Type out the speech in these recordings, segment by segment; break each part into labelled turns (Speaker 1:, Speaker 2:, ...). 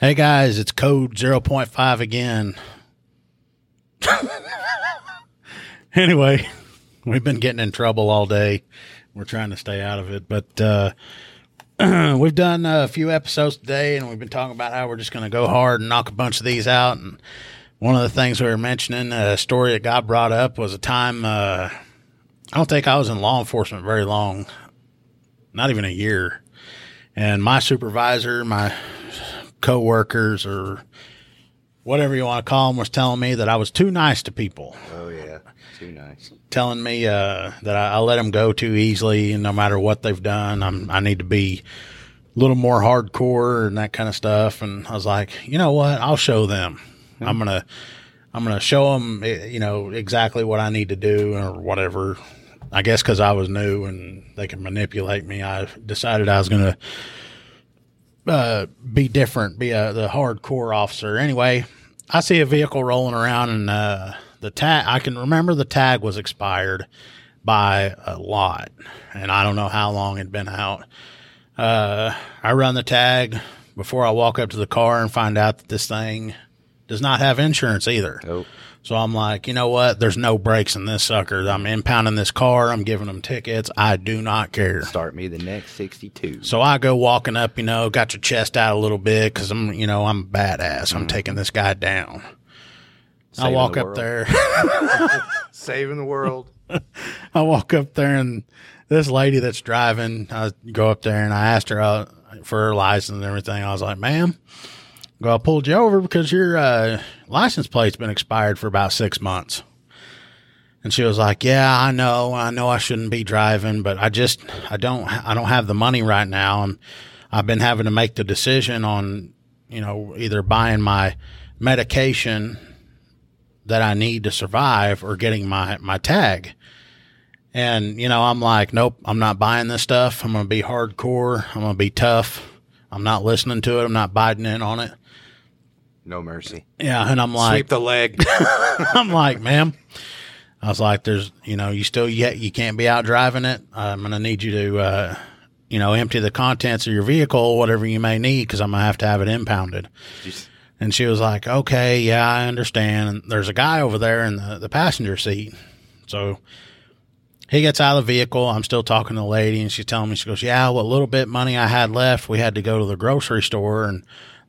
Speaker 1: Hey guys, it's code 0.5 again. anyway, we've been getting in trouble all day. We're trying to stay out of it, but uh, we've done a few episodes today, and we've been talking about how we're just going to go hard and knock a bunch of these out. And one of the things we were mentioning, a story that got brought up, was a time. Uh, I don't think I was in law enforcement very long, not even a year. And my supervisor, my coworkers, or whatever you want to call them, was telling me that I was too nice to people
Speaker 2: Oh yeah, too nice.
Speaker 1: telling me uh, that I, I let them go too easily, and no matter what they've done, I'm I need to be a little more hardcore and that kind of stuff. And I was like, you know what? I'll show them. I'm gonna I'm gonna show them, you know, exactly what I need to do or whatever. I guess because I was new and they could manipulate me, I decided I was gonna uh, be different, be a the hardcore officer. Anyway, I see a vehicle rolling around and uh, the tag. I can remember the tag was expired by a lot, and I don't know how long it'd been out. Uh, I run the tag before I walk up to the car and find out that this thing does not have insurance either.
Speaker 2: Nope.
Speaker 1: So I'm like, you know what? There's no brakes in this sucker. I'm impounding this car. I'm giving them tickets. I do not care.
Speaker 2: Start me the next sixty-two.
Speaker 1: So I go walking up, you know, got your chest out a little bit because I'm, you know, I'm badass. I'm taking this guy down. I walk
Speaker 2: the
Speaker 1: up there.
Speaker 3: Saving the world.
Speaker 1: I walk up there and this lady that's driving, I go up there and I asked her uh, for her license and everything. I was like, ma'am, well, I pulled you over because your uh, license plate's been expired for about six months. And she was like, yeah, I know. I know I shouldn't be driving, but I just, I don't, I don't have the money right now. And I've been having to make the decision on, you know, either buying my medication that I need to survive or getting my, my tag. And, you know, I'm like, nope, I'm not buying this stuff. I'm going to be hardcore. I'm going to be tough. I'm not listening to it. I'm not biting in on it.
Speaker 3: No mercy.
Speaker 1: Yeah. And I'm like,
Speaker 3: Sweep the leg.
Speaker 1: I'm like, ma'am, I was like, there's, you know, you still yet, you can't be out driving it. I'm going to need you to, uh, you know, empty the contents of your vehicle, whatever you may need, because I'm going to have to have it impounded.
Speaker 3: Jeez.
Speaker 1: And she was like, okay, yeah, I understand. And there's a guy over there in the, the passenger seat. So he gets out of the vehicle. I'm still talking to the lady, and she's telling me, she goes, yeah, what little bit money I had left, we had to go to the grocery store, and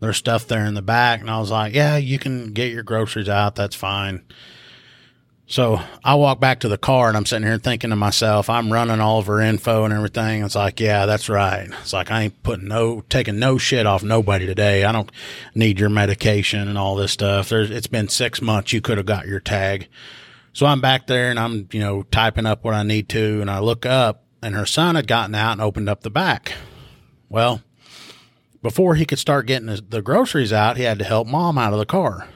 Speaker 1: there's stuff there in the back. And I was like, yeah, you can get your groceries out. That's fine. So I walk back to the car and I'm sitting here thinking to myself, I'm running all of her info and everything. It's like, yeah, that's right. It's like, I ain't putting no, taking no shit off nobody today. I don't need your medication and all this stuff. There's, it's been six months. You could have got your tag. So I'm back there and I'm, you know, typing up what I need to. And I look up and her son had gotten out and opened up the back. Well, before he could start getting his, the groceries out, he had to help mom out of the car.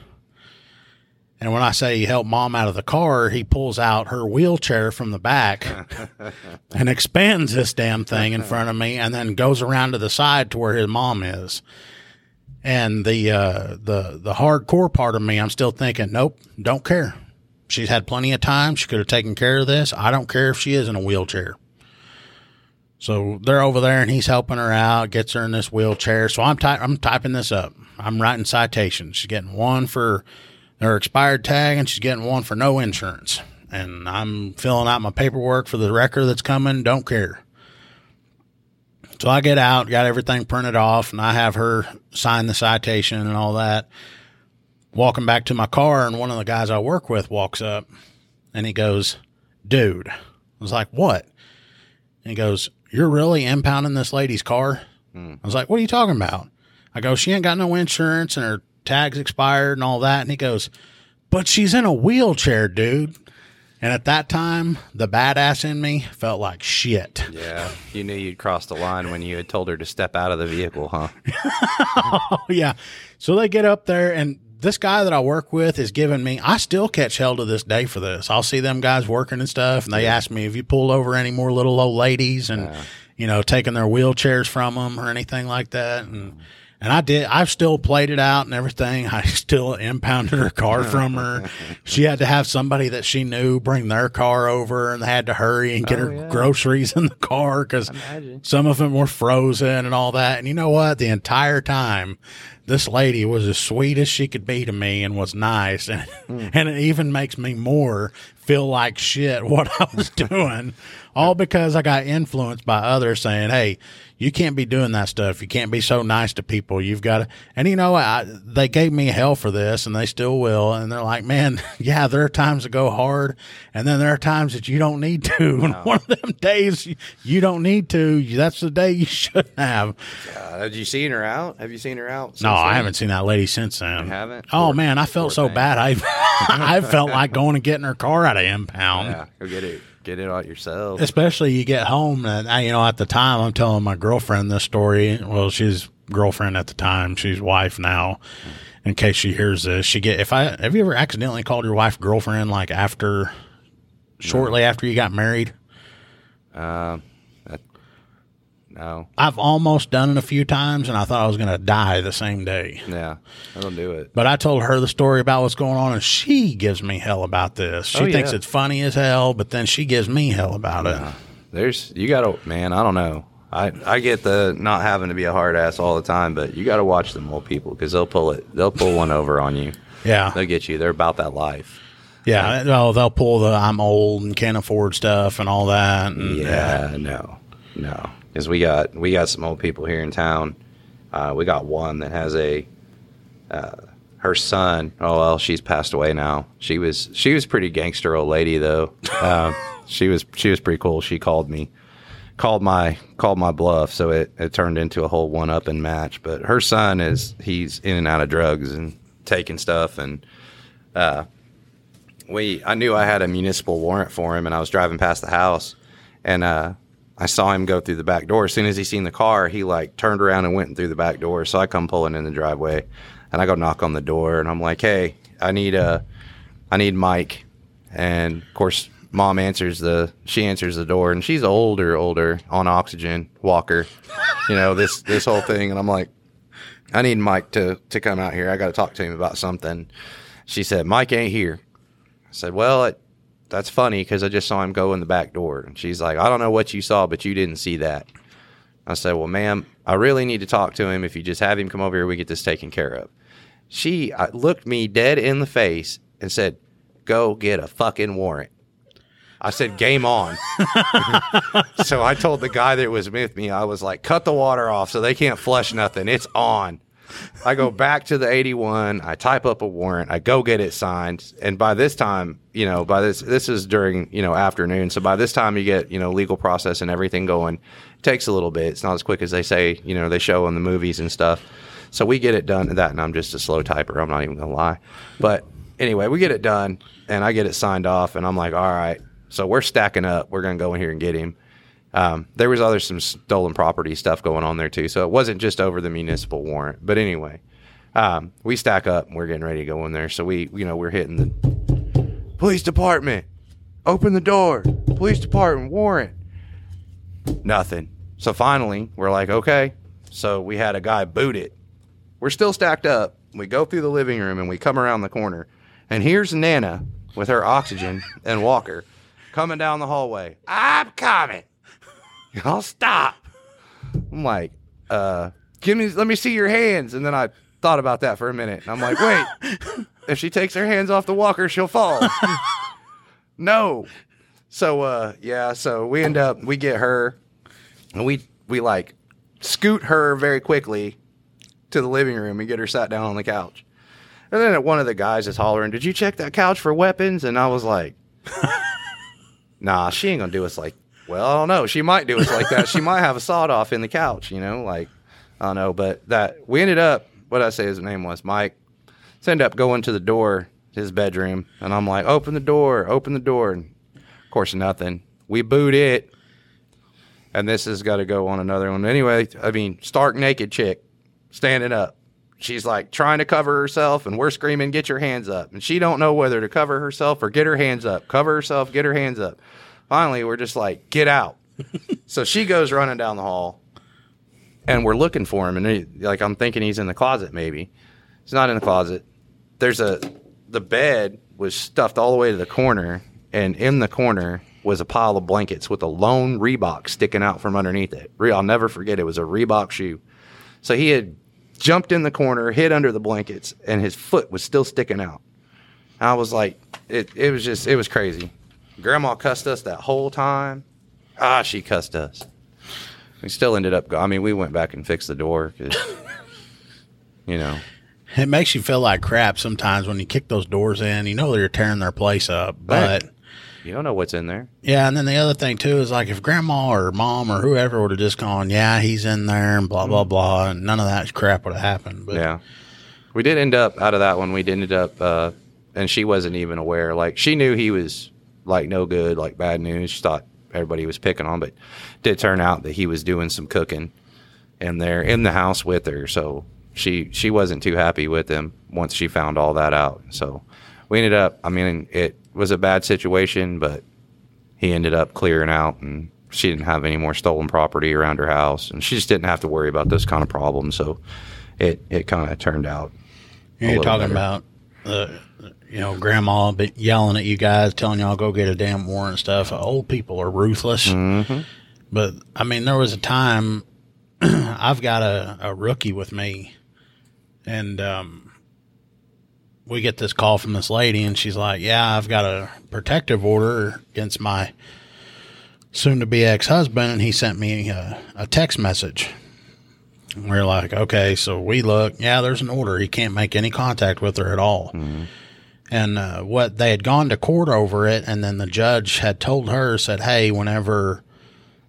Speaker 1: And when I say he helped mom out of the car, he pulls out her wheelchair from the back and expands this damn thing in front of me and then goes around to the side to where his mom is. And the uh, the the hardcore part of me, I'm still thinking, nope, don't care. She's had plenty of time. She could have taken care of this. I don't care if she is in a wheelchair. So they're over there and he's helping her out, gets her in this wheelchair. So I'm ty- I'm typing this up. I'm writing citations. She's getting one for her expired tag and she's getting one for no insurance. And I'm filling out my paperwork for the record that's coming. Don't care. So I get out, got everything printed off, and I have her sign the citation and all that. Walking back to my car, and one of the guys I work with walks up and he goes, Dude. I was like, What? And he goes, You're really impounding this lady's car? Hmm. I was like, What are you talking about? I go, She ain't got no insurance and her tag's expired and all that. And he goes, But she's in a wheelchair, dude. And at that time, the badass in me felt like shit.
Speaker 2: Yeah, you knew you'd crossed the line when you had told her to step out of the vehicle, huh?
Speaker 1: Oh, yeah. So they get up there, and this guy that I work with is giving me, I still catch hell to this day for this. I'll see them guys working and stuff, and they ask me, Have you pulled over any more little old ladies and, you know, taking their wheelchairs from them or anything like that? And, And I did. I've still played it out and everything. I still impounded her car from her. She had to have somebody that she knew bring their car over, and they had to hurry and get
Speaker 2: Oh,
Speaker 1: her
Speaker 2: yeah.
Speaker 1: groceries in the car because some of them were frozen and all that. And you know what? The entire time, this lady was as sweet as she could be to me and was nice. And, and it even makes me more feel like shit what I was doing. All because I got influenced by others saying, hey, you can't be doing that stuff. You can't be so nice to people. You've got to. And you know, I, they gave me hell for this and they still will. And they're like, man, yeah, there are times that go hard. And then there are times that you don't need to. And one of them days you, you don't need to, that's the day you should have.
Speaker 2: Uh, have you seen her out? Have you seen her out?
Speaker 1: No, I haven't seen that lady since then.
Speaker 2: You haven't?
Speaker 1: Oh man, I felt so bad. I I felt like going and getting her car out of impound.
Speaker 2: Yeah, go get it. Get it out yourself.
Speaker 1: Especially you get home and I, you know at the time I'm telling my girlfriend this story. Well, she's girlfriend at the time. She's wife now. In case she hears this, she get if I have you ever accidentally called your wife girlfriend like after shortly after you got married?
Speaker 2: Um, no,
Speaker 1: I've almost done it a few times and I thought I was going to die the same day.
Speaker 2: yeah, I don't do it.
Speaker 1: But I told her the story about what's going on, and she gives me hell about this. She
Speaker 2: Oh,
Speaker 1: thinks
Speaker 2: yeah.
Speaker 1: it's funny as hell, but then she gives me hell about it.
Speaker 2: There's you gotta man, I don't know. I, I get the not having to be a hard ass all the time, but you got to watch them old people because they'll pull it. They'll pull one over on you.
Speaker 1: Yeah,
Speaker 2: They'll get you. They're about that life.
Speaker 1: yeah. Well, they'll pull the "I'm old and can't afford" stuff and all that. and-
Speaker 2: Yeah, no, no. Because we got we got some old people here in town. Uh, we got one that has a uh, her son. Oh well, she's passed away now. She was she was pretty gangster old lady though. Um, she was she was pretty cool. She called me, called my called my bluff. So it, it turned into a whole one up and match. But her son is he's in and out of drugs and taking stuff and uh, we I knew I had a municipal warrant for him, and I was driving past the house, and uh, I saw him go through the back door. As soon as he seen the car, he like turned around and went through the back door. So I come pulling in the driveway, and I go knock on the door, and I'm like, "Hey, I need a, I need Mike," and of course. Mom answers the she answers the door and she's older older on oxygen walker you know this this whole thing and I'm like I need Mike to to come out here I got to talk to him about something she said Mike ain't here I said, "Well, it, that's funny because I just saw him go in the back door." And she's like, "I don't know what you saw, but you didn't see that." I said, "Well, ma'am, I really need to talk to him. If you just have him come over here, we get this taken care of." She uh, looked me dead in the face and said, "Go get a fucking warrant." I said, "Game on." so I told the guy that was with me, I was like, "Cut the water off so they can't flush nothing. It's on." I go back to the 81. I type up a warrant. I go get it signed. And by this time, you know, by this, this is during, you know, afternoon. So by this time you get, you know, legal process and everything going. It takes a little bit. It's not as quick as they say, you know, they show in the movies and stuff. So we get it done that. And I'm just a slow typer. I'm not even going to lie. But anyway, we get it done and I get it signed off. And I'm like, all right. So we're stacking up. We're going to go in here and get him. Um, there was other some stolen property stuff going on there too, so it wasn't just over the municipal warrant. But anyway, um, we stack up and we're getting ready to go in there. So we, you know, we're hitting the police department. Open the door. Police department warrant. Nothing. So finally, we're like, okay. So we had a guy boot it. We're still stacked up. We go through the living room and we come around the corner, and here's Nana with her oxygen and Walker coming down the hallway. I'm coming. I'll stop. I'm like, uh, give me, let me see your hands. And then I thought about that for a minute. And I'm like, wait, if she takes her hands off the walker, she'll fall. no. So, uh, yeah, so we end up, we get her and we, we like scoot her very quickly to the living room and get her sat down on the couch. And then one of the guys is hollering, Did you check that couch for weapons? And I was like, Nah, she ain't gonna do us like well, I don't know. She might do us like that. She might have a sawed off in the couch, you know, like I don't know. But that we ended up what I say his name was Mike. So ended up going to the door, his bedroom, and I'm like, open the door, open the door. And of course nothing. We boot it. And this has got to go on another one. Anyway, I mean, stark naked chick standing up. She's like trying to cover herself, and we're screaming, "Get your hands up!" And she don't know whether to cover herself or get her hands up. Cover herself, get her hands up. Finally, we're just like, "Get out!" so she goes running down the hall. and we're looking for him, and he, like I'm thinking he's in the closet. Maybe he's not in the closet. There's a the bed was stuffed all the way to the corner, and in the corner was a pile of blankets with a lone Reebok sticking out from underneath it. I'll never forget. It was a Reebok shoe. So he had jumped in the corner, hid under the blankets, and his foot was still sticking out. I was like, it, it was just, it was crazy. Grandma cussed us that whole time. Ah, she cussed us. We still ended up, go- I mean, we went back and fixed the door because, you know,
Speaker 1: It makes you feel like crap sometimes when you kick those doors in. You know they're tearing their place up, but
Speaker 2: Right. you don't know what's in there.
Speaker 1: yeah. And then the other thing too is like if grandma or mom or whoever would have just gone, yeah, he's in there and blah blah blah, and none of that crap would have happened. But
Speaker 2: Yeah. We did end up out of that one. We did end up, uh, and she wasn't even aware. Like she knew he was like no good, like bad news. She thought everybody was picking on, but did turn out that he was doing some cooking in there in the house with her. So she she wasn't too happy with him once she found all that out. So we ended up. I mean, it was a bad situation, but he ended up clearing out and. She didn't have any more stolen property around her house, and she just didn't have to worry about those kind of problems. So, it it kind of turned out
Speaker 1: you're talking
Speaker 2: better.
Speaker 1: about, uh, you know, grandma be yelling at you guys, telling y'all go get a damn warrant and stuff. Old people are ruthless.
Speaker 2: Mm-hmm.
Speaker 1: But I mean, there was a time I've got a, a rookie with me, and um, we get this call from this lady, and she's like, "Yeah, I've got a protective order against my soon-to-be ex-husband," and he sent me a, a text message. And we're like, "Okay," so we look. Yeah, there's an order. He can't make any contact with her at all. And uh, what they had gone to court over it, and then the judge had told her, said, "Hey, whenever."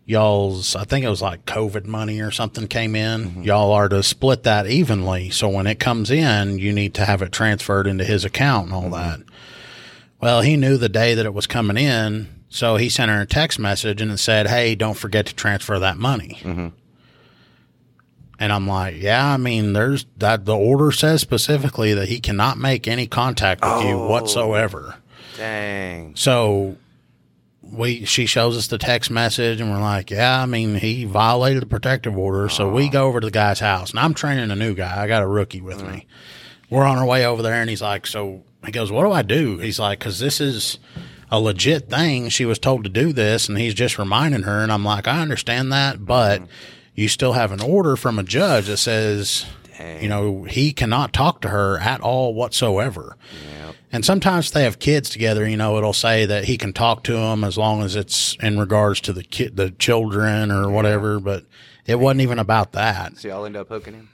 Speaker 1: y'all's I think it was like COVID money or something came in. Mm-hmm. Y'all are to split that evenly. So when it comes in, you need to have it transferred into his account and all mm-hmm. that. Well, he knew the day that it was coming in, so he sent her a text message and it said, "Hey, don't forget to transfer that money." Mm-hmm. And I'm like, "Yeah, I mean, there's that the order says specifically that he cannot make any contact with you oh. whatsoever."
Speaker 2: Dang.
Speaker 1: So we she shows us the text message and we're like, yeah, I mean, he violated the protective order. So we go over to the guy's house and I'm training a new guy. I got a rookie with me. We're on our way over there and he's like, so he goes, what do I do? He's like, cause this is a legit thing. She was told to do this and he's just reminding her. And I'm like, I understand that, but mm-hmm. You still have an order from a judge that says, you know, he cannot talk to her at all whatsoever. And sometimes they have kids together, you know, it'll say that he can talk to them as long as it's in regards to the kid, the children or whatever, but it wasn't even about that.
Speaker 2: So y'all end up hooking him?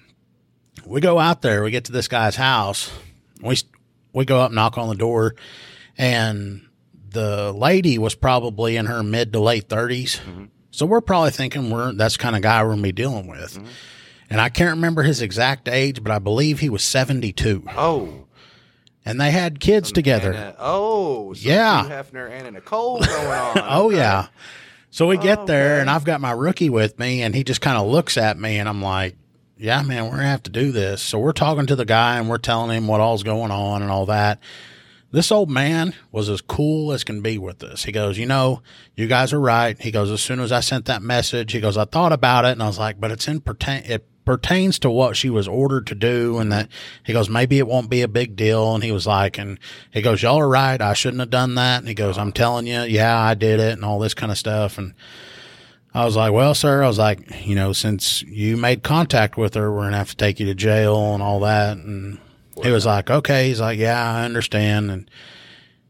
Speaker 1: We go out there, we get to this guy's house. We we go up, knock on the door, and the lady was probably in her mid to late 30s. So we're probably thinking we're that's the kind of guy we're going to be dealing with. Mm-hmm. And I can't remember his exact age, but I believe he was 72.
Speaker 2: Oh.
Speaker 1: And they had kids together.
Speaker 2: Oh. So
Speaker 1: Yeah.
Speaker 2: Hugh Hefner and Anna Nicole going on.
Speaker 1: Oh yeah. So we get oh, there
Speaker 2: Okay.
Speaker 1: and I've got my rookie with me and he just kind of looks at me and I'm like, yeah, man, we're gonna have to do this. So we're talking to the guy and we're telling him what all's going on and all that. This old man was as cool as can be with this. He goes, you know, you guys are right. He goes, as soon as I sent that message, he goes, I thought about it and I was like, but it's in pertain, it pertains to what she was ordered to do. And that he goes, maybe it won't be a big deal. And he was like, and he goes, y'all are right. I shouldn't have done that. And he goes, I'm telling you, yeah, I did it and all this kind of stuff. And I was like, well, sir, I was like, you know, since you made contact with her, we're to have to take you to jail and all that. And he was like, okay. He's like, yeah, I understand. And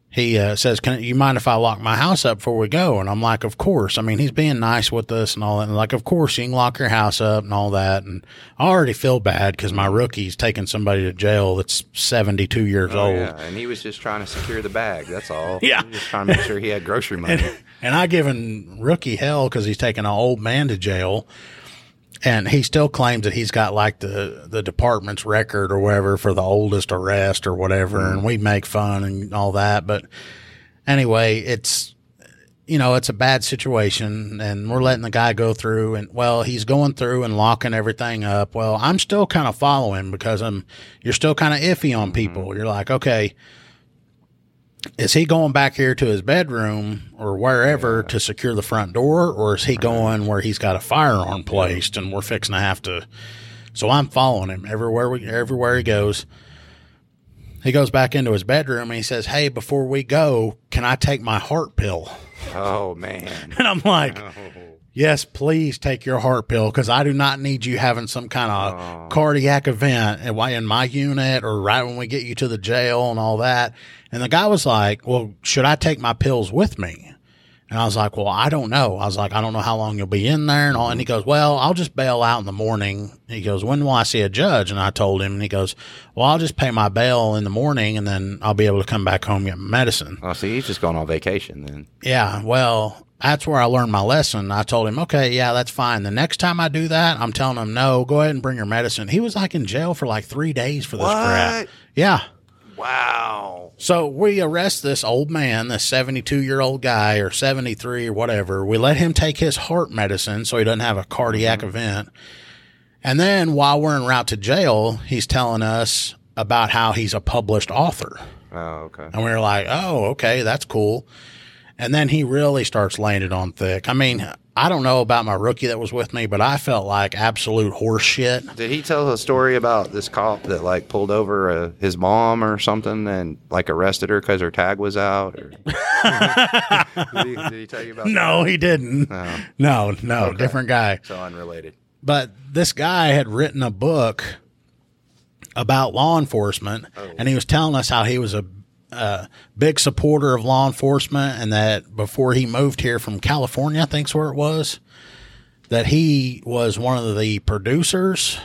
Speaker 1: he uh, says, can you mind if I lock my house up before we go? And I'm like, of course. I mean, he's being nice with us and all that. And like, of course, you can lock your house up and all that. And I already feel bad because my rookie's taking somebody to jail that's 72 years
Speaker 2: Oh,
Speaker 1: old.
Speaker 2: yeah. And he was just trying to secure the bag. That's all.
Speaker 1: Yeah.
Speaker 2: He was just trying to make sure he had grocery money.
Speaker 1: And I given rookie hell because he's taking an old man to jail, and he still claims that he's got like the the department's record or whatever for the oldest arrest or whatever, and mm-hmm. we make fun and all that. But anyway, it's you know it's a bad situation, and we're letting the guy go through, and well, he's going through and locking everything up. Well, I'm still kind of following because I'm you're still kind of iffy on mm-hmm. people. You're like, okay is he going back here to his bedroom or wherever to secure the front door, or is he going where he's got a firearm placed and we're fixing to have to? So I'm following him everywhere we everywhere he goes. He goes back into his bedroom and he says, "Hey, before we go, can I take my heart pill?"
Speaker 2: Oh man.
Speaker 1: And I'm like,
Speaker 2: Oh.
Speaker 1: Yes, please take your heart pill because I do not need you having some kind of
Speaker 2: Oh.
Speaker 1: cardiac event in in my unit or right when we get you to the jail and all that. And the guy was like, Well, should I take my pills with me? And I was like, Well, I don't know. I was like, I don't know how long you'll be in there and all. And he goes, Well, I'll just bail out in the morning. He goes, When will I see a judge? And I told him, and he goes, Well, I'll just pay my bail in the morning and then I'll be able to come back home and get medicine.
Speaker 2: Oh, see, he's just going on vacation then.
Speaker 1: Yeah, well, that's where I learned my lesson. I told him, okay, yeah, that's fine. The next time I do that, I'm telling him, no, go ahead and bring your medicine. He was like in jail for like three days for this crap. Yeah.
Speaker 2: Wow.
Speaker 1: So we arrest this old man, this 72 year old guy or 73 or whatever. We let him take his heart medicine so he doesn't have a cardiac mm-hmm. event. And then while we're en route to jail, he's telling us about how he's a published author.
Speaker 2: Oh, okay.
Speaker 1: And we were like, oh, okay, that's cool. And then he really starts laying it on thick. I mean, I don't know about my rookie that was with me, but I felt like absolute horse shit.
Speaker 2: Did he tell a story about this cop that like pulled over uh, his mom or something and like arrested her because her tag was out? Or... did, he, did he tell you about
Speaker 1: No, he didn't.
Speaker 2: that?
Speaker 1: No, no,
Speaker 2: Okay.
Speaker 1: different guy.
Speaker 2: So unrelated.
Speaker 1: But this guy had written a book about law enforcement, and he was telling us how he was a, a big supporter of law enforcement, and that before he moved here from California, I think's where it was, that he was one of the producers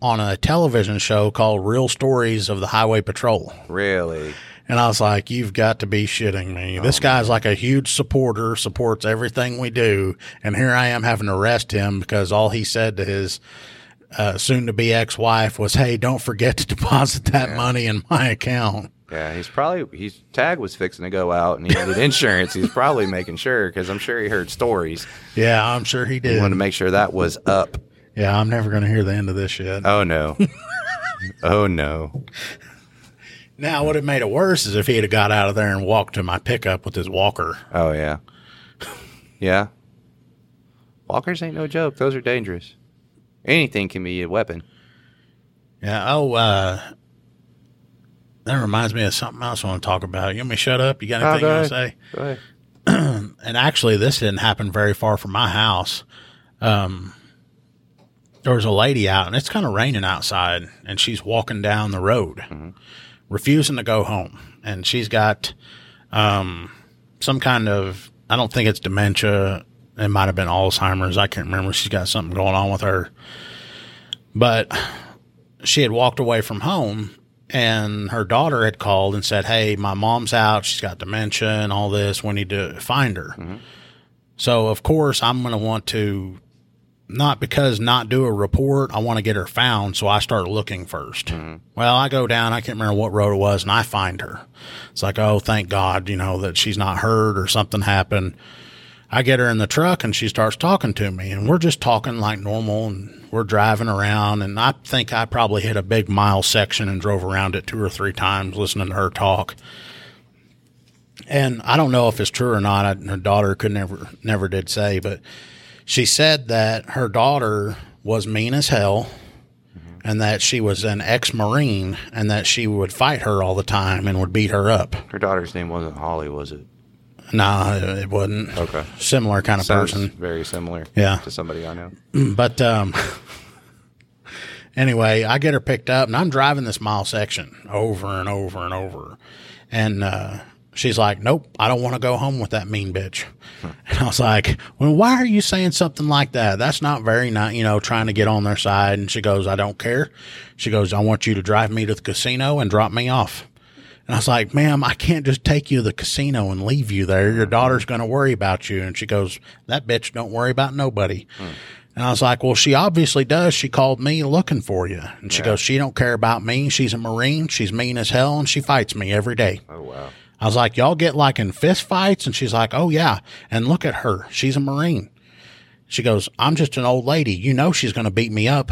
Speaker 1: on a television show called Real Stories of the Highway Patrol.
Speaker 2: Really?
Speaker 1: And I was like, you've got to be shitting me. This guy's like a huge supporter, supports everything we do. And here I am having to arrest him because all he said to his uh, soon to be ex wife was, hey, don't forget to deposit that money in my account.
Speaker 2: Yeah, he's probably his tag was fixing to go out and he needed insurance. he's probably making sure because I'm sure he heard stories.
Speaker 1: Yeah, I'm sure he did.
Speaker 2: He wanted to make sure that was up.
Speaker 1: Yeah, I'm never going to hear the end of this shit.
Speaker 2: Oh no. oh no.
Speaker 1: Now, what it made it worse is if he had got out of there and walked to my pickup with his walker.
Speaker 2: Oh yeah. Yeah. Walkers ain't no joke. Those are dangerous. Anything can be a weapon.
Speaker 1: Yeah. Oh, uh, that reminds me of something else I want to talk about. You want me to shut up? You got anything you want to say? And actually this didn't happen very far from my house. Um there was a lady out and it's kind of raining outside and she's walking down the road refusing to go home. And she's got um some kind of i don't think it's dementia. It might have been alzheimer's. I can't remember. She's got something going on with her. But she had walked away from home and her daughter had called and said, Hey, my mom's out. She's got dementia and all this. We need to find her. Mm-hmm. So, of course, I'm going to want to, not because not do a report, I want to get her found. So I start looking 1st mm-hmm. Well, I go down, I can't remember what road it was, and I find her. It's like, oh, thank God, you know, that she's not hurt or something happened. I get her in the truck and she starts talking to me, and we're just talking like normal, and we're driving around. And I think I probably hit a big mile section and drove around it two or three times listening to her talk. And I don't know if it's true or not. I, her daughter could never, never did say, but she said that her daughter was mean as hell and that she was an ex Marine and that she would fight her all the time and would beat her up.
Speaker 2: Her daughter's name wasn't Holly, was it?
Speaker 1: Nah, it wasn't.
Speaker 2: Okay.
Speaker 1: Similar kind of
Speaker 2: Sounds
Speaker 1: person.
Speaker 2: very similar.
Speaker 1: Yeah.
Speaker 2: To somebody I know.
Speaker 1: But um, anyway, I get her picked up, and I'm driving this mile section over and over and over, and uh, she's like, "Nope, I don't want to go home with that mean bitch." And I was like, "Well, why are you saying something like that? That's not very nice, you know, trying to get on their side." And she goes, "I don't care." She goes, "I want you to drive me to the casino and drop me off." And I was like, ma'am, I can't just take you to the casino and leave you there. Your daughter's going to worry about you. And she goes, that bitch don't worry about nobody. And I was like, well, she obviously does. She called me looking for you. And she goes, she don't care about me. She's a Marine. She's mean as hell and she fights me every day.
Speaker 2: Oh wow.
Speaker 1: I was like, y'all get like in fist fights? And she's like, oh yeah. And look at her. She's a Marine. She goes, I'm just an old lady. You know, she's going to beat me up.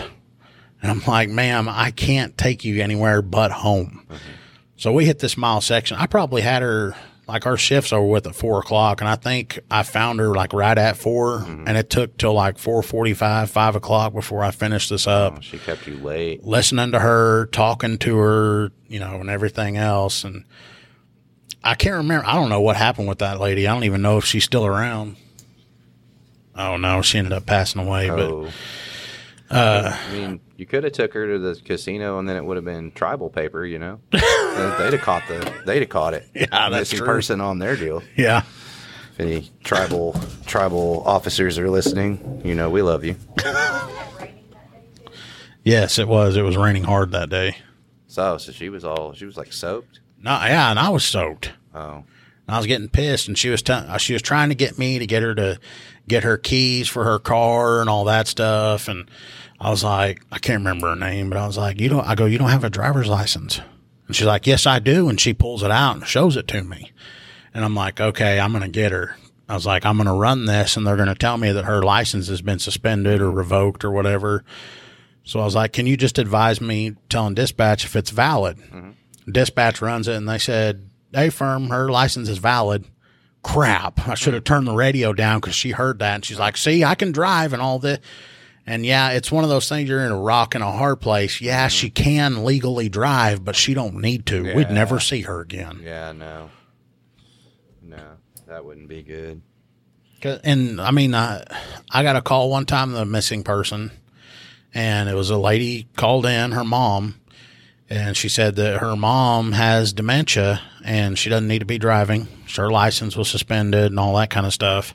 Speaker 1: And I'm like, ma'am, I can't take you anywhere but home. Mm-hmm. So we hit this mile section. I probably had her like our shifts over with at four o'clock, and I think I found her like right at 4
Speaker 2: Mm-hmm.
Speaker 1: and it took till like four forty-five, five o'clock before I finished this up
Speaker 2: Oh, she kept you late.
Speaker 1: listening to her, talking to her, you know, and everything else. And I can't remember. I don't know what happened with that lady. I don't even know if she's still around. Oh no, she ended up passing away.
Speaker 2: Oh.
Speaker 1: Uh,
Speaker 2: I mean, you could have took her to the casino, and then it would have been tribal paper. You know, they'd have caught the they'd have caught it.
Speaker 1: Yeah, that's true.
Speaker 2: person on their deal.
Speaker 1: Yeah,
Speaker 2: If any tribal tribal officers are listening, you know we love you.
Speaker 1: yes, it was. It was raining hard that day.
Speaker 2: So, so she was all she was like soaked.
Speaker 1: No, yeah, and I was soaked.
Speaker 2: Oh,
Speaker 1: I was getting pissed, and she was t- she was trying to get me to get her to get her keys for her car and all that stuff. And I was like, I can't remember her name, but I was like, you don't. I go, you don't have a driver's license. And she's like, yes, I do. And she pulls it out and shows it to me. And I'm like, okay, I'm gonna get her. I was like, I'm gonna run this, and they're gonna tell me that her license has been suspended or revoked or whatever. So I was like, can you just advise me telling dispatch if it's valid? Mm-hmm. Dispatch runs it, and they said, "Hey, firm, her license is valid." Crap! I should have turned the radio down because she heard that, and she's like, "See, I can drive and all this." And yeah, it's one of those things. You're in a rock and a hard place. Yeah, mm-hmm. she can legally drive, but she don't need to. We'd never see her again.
Speaker 2: yeah, no, no, that wouldn't be good.
Speaker 1: 'Cause- And I mean, I, I got a call one time the missing person, and it was a lady called in, her mom, and she said that her mom has dementia and she doesn't need to be driving. Her license was suspended and all that kind of stuff.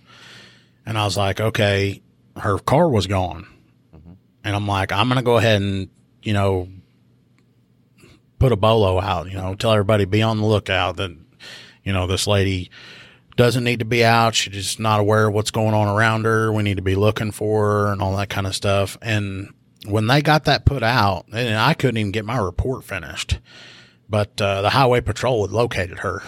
Speaker 1: And I was like, okay, her car was gone. Mm-hmm. And I'm like, I'm going to go ahead and, you know, put a bolo out, you know, tell everybody be on the lookout that, you know, this lady doesn't need to be out. She's just not aware of what's going on around her. We need to be looking for her and all that kind of stuff. And when they got that put out, and I couldn't even get my report finished, but uh, the highway patrol had located her.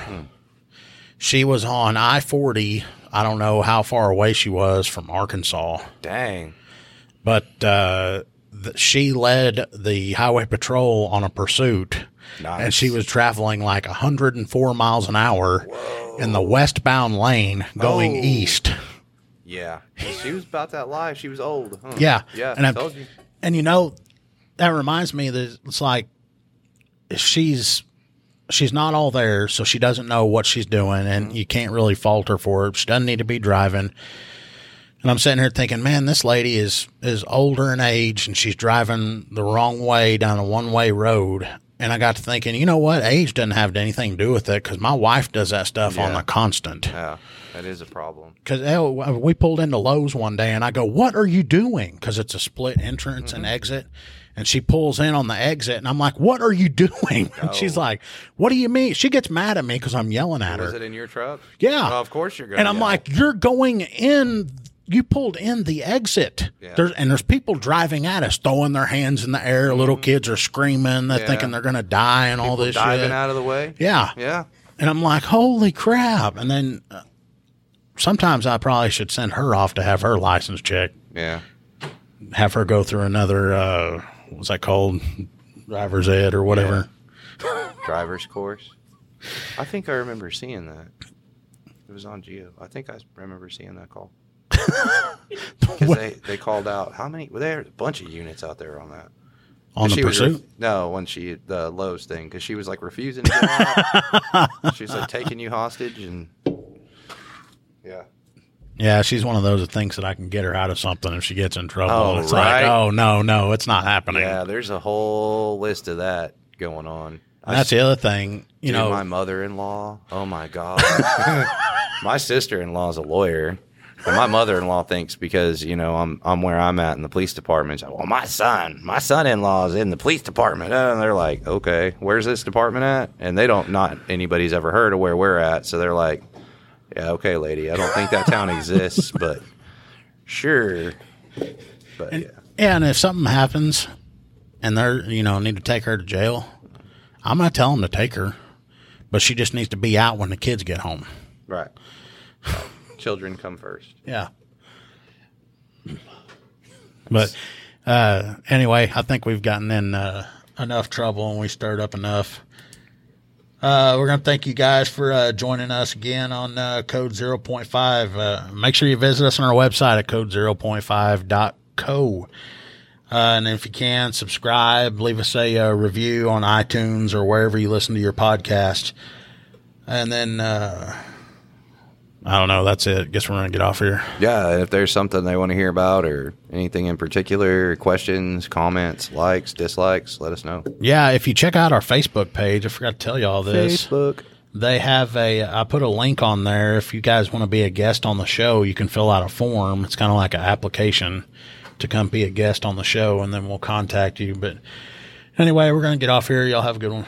Speaker 1: She was on I 40. I don't know how far away she was from Arkansas,
Speaker 2: Dang.
Speaker 1: but uh, th- she led the highway patrol on a pursuit.
Speaker 2: Nice.
Speaker 1: And she was traveling like 104 miles an hour in the westbound lane going
Speaker 2: Oh.
Speaker 1: east.
Speaker 2: Yeah, she was about that life. She was old. Huh?
Speaker 1: Yeah.
Speaker 2: yeah.
Speaker 1: And
Speaker 2: I told you.
Speaker 1: And you know, that reminds me that it's like she's she's not all there, so she doesn't know what she's doing, and mm-hmm. you can't really fault her for it. She doesn't need to be driving. And I'm sitting here thinking, man, this lady is is older in age, and she's driving the wrong way down a one way road. And I got to thinking, you know what? Age doesn't have anything to do with it because my wife does that stuff on
Speaker 2: Yeah.
Speaker 1: the constant.
Speaker 2: Yeah, that is a problem.
Speaker 1: Because we pulled into Lowe's one day, and I go, "What are you doing?" Because it's a split entrance and mm-hmm. exit, and she pulls in on the exit, and I'm like, "What are you doing?" And oh. she's like, "What do you mean?" She gets mad at me because I'm yelling at
Speaker 2: Was
Speaker 1: her.
Speaker 2: it in your truck?
Speaker 1: Yeah.
Speaker 2: Well, of course you're going.
Speaker 1: and I'm like, "You're going in." You pulled in the exit.
Speaker 2: Yeah.
Speaker 1: There's and there's people driving at us, throwing their hands in the air. Little kids are screaming. They're
Speaker 2: Yeah.
Speaker 1: thinking they're gonna die and all this
Speaker 2: diving
Speaker 1: shit.
Speaker 2: out of the way.
Speaker 1: Yeah.
Speaker 2: Yeah.
Speaker 1: And I'm like, holy crap. And then uh, sometimes I probably should send her off to have her license checked,
Speaker 2: Yeah.
Speaker 1: have her go through another, uh, what's that called? Driver's ed or whatever.
Speaker 2: Driver's course. I think I remember seeing that. It was on Geo. I think I remember seeing that call. Because they, they called out how many? Well, there's a bunch of units out there on that.
Speaker 1: On the
Speaker 2: She
Speaker 1: pursuit?
Speaker 2: ref- no, when she the Lowe's thing because she was like refusing to get out. she was like taking you hostage and yeah.
Speaker 1: yeah, she's one of those that thinks that I can get her out of something if she gets in trouble.
Speaker 2: Oh,
Speaker 1: it's
Speaker 2: right.
Speaker 1: like, oh, no, no, it's not happening.
Speaker 2: Yeah, there's a whole list of that going on.
Speaker 1: That's the other thing. You know,
Speaker 2: my mother-in-law. Oh my god. my sister-in-law is a lawyer, and my mother-in-law thinks because you know I'm I'm where I'm at in the police department. like, well, my son, my son-in-law is in the police department, and they're like, okay, where's this department at? And they don't not anybody's ever heard of where we're at, so they're like, yeah, okay, lady, I don't think that town exists, but sure. But yeah,
Speaker 1: yeah, and if something happens and they're, you know, need to take her to jail, I'm not telling them to take her, but she just needs to be out when the kids get home.
Speaker 2: right. Children come first.
Speaker 1: Yeah. But uh, anyway, I think we've gotten in uh, enough trouble and we stirred up enough. Uh, we're going to thank you guys for uh, joining us again on uh, Code 0.5. Uh, make sure you visit us on our website at code0.5.co. Uh, and if you can, subscribe, leave us a uh, review on iTunes or wherever you listen to your podcast. And then, I don't know. That's it. Guess we're going to get off here.
Speaker 2: Yeah, if there's something they want to hear about or anything in particular, questions, comments, likes, dislikes, let us know.
Speaker 1: Yeah, if you check out our Facebook page, I forgot to tell you all this.
Speaker 2: Facebook.
Speaker 1: They have a, I put a link on there. If you guys want to be a guest on the show, you can fill out a form. It's kind of like an application to come be a guest on the show, and then we'll contact you. But anyway, we're going to get off here. Y'all have a good one.